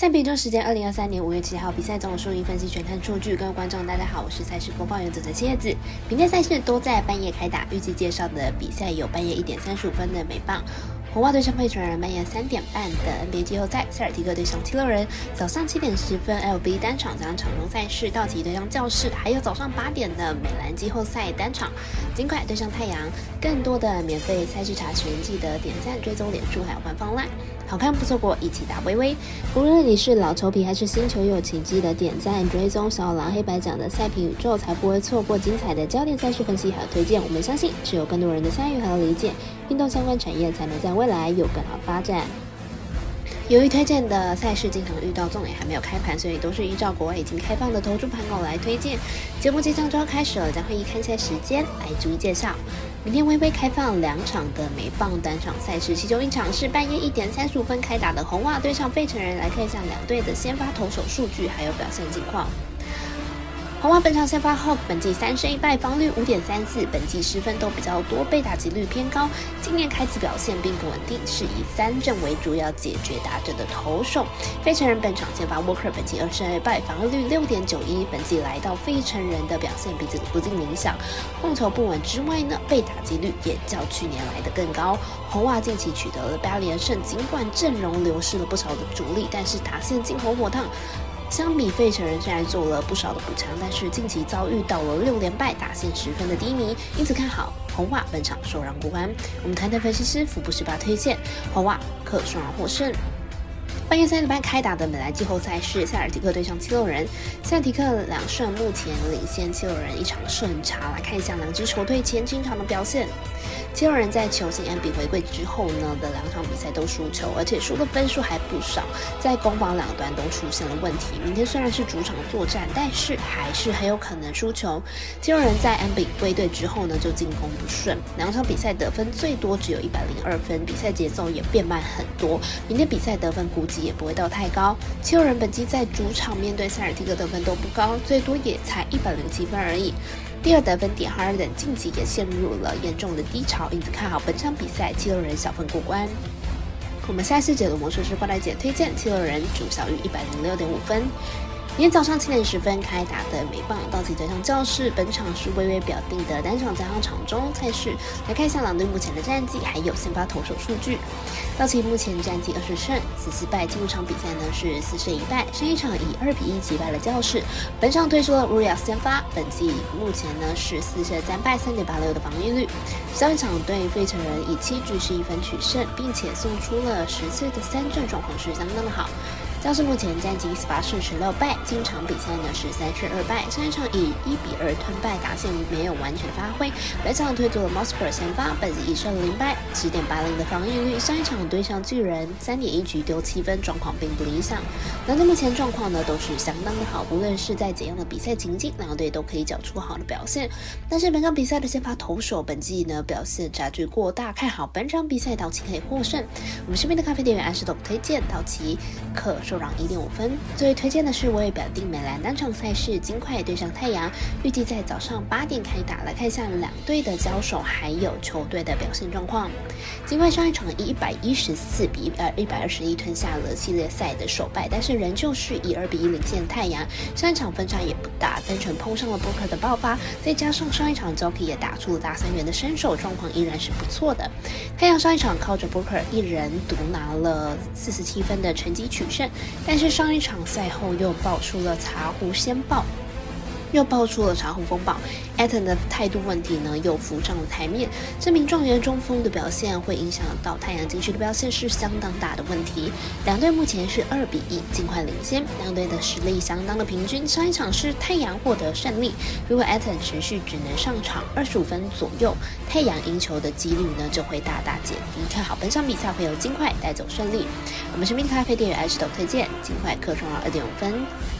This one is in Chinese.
赛比中时间二零二三年五月七号比赛总输赢分析全看数据。各位观众，大家好，我是赛事播报员泽泽蝎子。明天赛事都在半夜开打，预计介绍的比赛有半夜一点三十五分的美棒。红袜对上费城人，半夜三点半的 NBA 季后赛，塞尔提克对上七六人，早上七点十分 LB 单场加上场中赛事，道奇对上教室，还有早上八点的美兰季后赛单场，尽快对上太阳。更多的免费赛事查询，记得点赞、追踪、脸书还有官方 LINE，好看不错过，一起打微微。无论你是老球皮还是新球友，请记得点赞、追踪小狼黑白奖的赛评宇宙，才不会错过精彩的焦点赛事分析还有推荐。我们相信，只有更多人的参与和理解，运动相关产业才能在。未来有更好发展。由于推荐的赛事经常遇到重点还没有开盘，所以都是依照国外已经开放的投注盘口来推荐。节目即将就要开始了，将会以看赛时间来逐一介绍。明天微微开放两场的美棒单场赛事，其中一场是半夜一点三十五分开打的红袜对上费城人，来看一下两队的先发投手数据还有表现情况。红袜本场先发后，本季三胜一败，防率五点三四，本季失分都比较多，被打击率偏高。今年开始表现并不稳定，是以三振为主要解决打者的投手。费城人本场先发 Walker，本季二胜二败，防率六点九一，本季来到费城人的表现比这个不尽理想，控球不稳之外呢，被打击率也较去年来的更高。红袜近期取得了八连胜，尽管阵容流失了不少的主力，但是打线金火火烫。相比费城人，虽然做了不少的补偿，但是近期遭遇到了六连败，打线十分的低迷，因此看好红袜本场受让过关。我们谈谈分析师福布斯八推荐红袜客双获胜。半夜三点半开打的美莱季后赛是塞尔提克对上七六人，塞尔提克两胜，目前领先七六人一场胜差。来看一下两支球队前几场的表现。七六人在球星 M B 回归之后呢的两场比赛都输球，而且输的分数还不少，在攻防两端都出现了问题。明天虽然是主场作战，但是还是很有可能输球。七六人在 M B 归队之后呢就进攻不顺，两场比赛得分最多只有一百零二分，比赛节奏也变慢很多。明天比赛得分估计也不会到太高。七六人本季在主场面对塞尔蒂克得分都不高，最多也才一百零七分而已。第二得分点哈尔等晋级也陷入了严重的低潮，因此看好本场比赛七六人小分过关。我们下次解读魔术师布莱姐推荐七六人主小于一百零六点五分。明天早上七点十分开打的美棒道奇对上教室，本场是微微表定的单场加上场中赛事。来看一下狼队目前的战绩，还有先发投手数据。道奇目前战绩二十胜十四败，进入场比赛呢是四胜一败，上一场以二比一击败了教室。本场推出了 Urias 先发，本季目前呢是四胜三败，三点八六的防御率。上一场对费城人以七局十一分取胜，并且送出了十次的三振，状况是相当的好。教士目前战绩十八胜十六败，今场比赛呢是三胜二败，上一场以一比二吞败，打线没有完全发挥。本场推出了 Mosper 先发，本季一胜零败，十点八零的防御率。上一场对上巨人，三点一局丢七分，状况并不理想。两队目前状况呢都是相当的好，无论是在怎样的比赛情境，两队都可以缴出好的表现。但是本场比赛的先发投手本季呢表现差距过大，看好本场比赛道奇可以获胜。我们身边的咖啡店员安石都推荐道奇可。受让一点五分。最推荐的是我也表定美兰单场赛事，金块对上太阳，预计在早上八点开打。来看一下两队的交手，还有球队的表现状况。金块上一场以一百一十四比呃一百二十一吞下了系列赛的首败，但是仍旧是以二比一领先太阳。上一场分差也不大，单纯碰上了 Booker 的爆发，再加上上一场 Jokey 也打出了大三元的身手，状况依然是不错的。太阳上一场靠着 Booker 一人独拿了四十七分的成绩取胜。但是上一场赛后又爆出了茶壶先爆。又爆出了茶壶风暴，艾特的态度问题呢又浮上了台面。这名状元中锋的表现会影响到太阳禁区的表现是相当大的问题。两队目前是二比一，尽快领先。两队的实力相当的平均。上一场是太阳获得胜利，如果艾特持续只能上场二十五分左右，太阳赢球的几率呢就会大大减低。看好本场比赛会有金块带走胜利。我们身边咖啡店员艾石都推荐金块客双二点五分。